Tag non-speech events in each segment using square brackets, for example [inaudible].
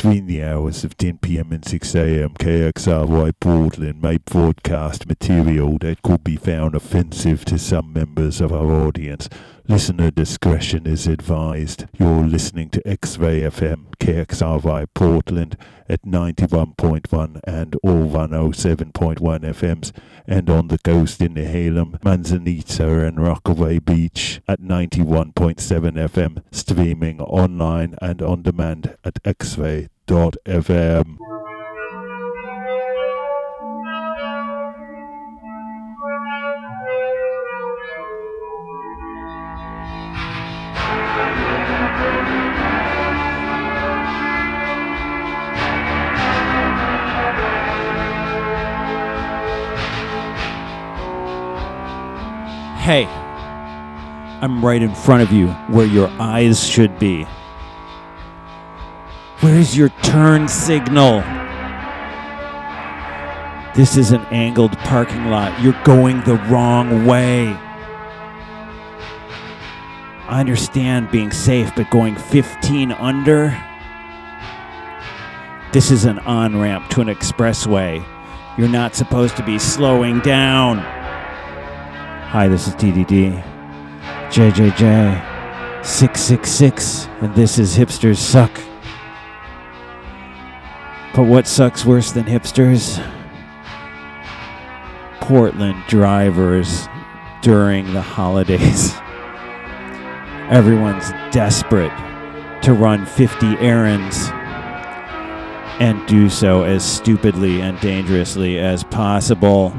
Between the hours of 10 pm and 6 am, KXRY Portland may broadcast material that could be found offensive to some members of our audience. Listener discretion is advised. You're listening to X-Ray FM, KXRY Portland at 91.1 and all 107.1 FMs, and on the coast in the Nehalem, Manzanita and Rockaway Beach at 91.7 FM, streaming online and on demand at xray.fm. Hey, I'm right in front of you where your eyes should be. Where's your turn signal? This is an angled parking lot. You're going the wrong way. I understand being safe, but going 15 under? This is an on ramp to an expressway. You're not supposed to be slowing down. Hi, this is DDD. JJJ 666, and this is Hipsters Suck. But what sucks worse than hipsters? Portland drivers during the holidays. [laughs] Everyone's desperate to run 50 errands and do so as stupidly and dangerously as possible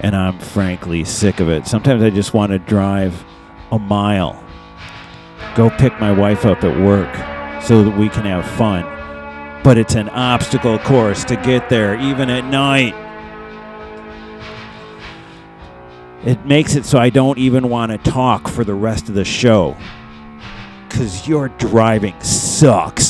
and I'm frankly sick of it. Sometimes I just want to drive a mile, go pick my wife up at work so that we can have fun. But it's an obstacle course to get there, even at night. It makes it so I don't even want to talk for the rest of the show. Because your driving sucks.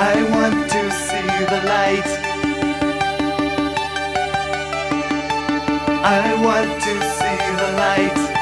I want to see the light. I want to see the light.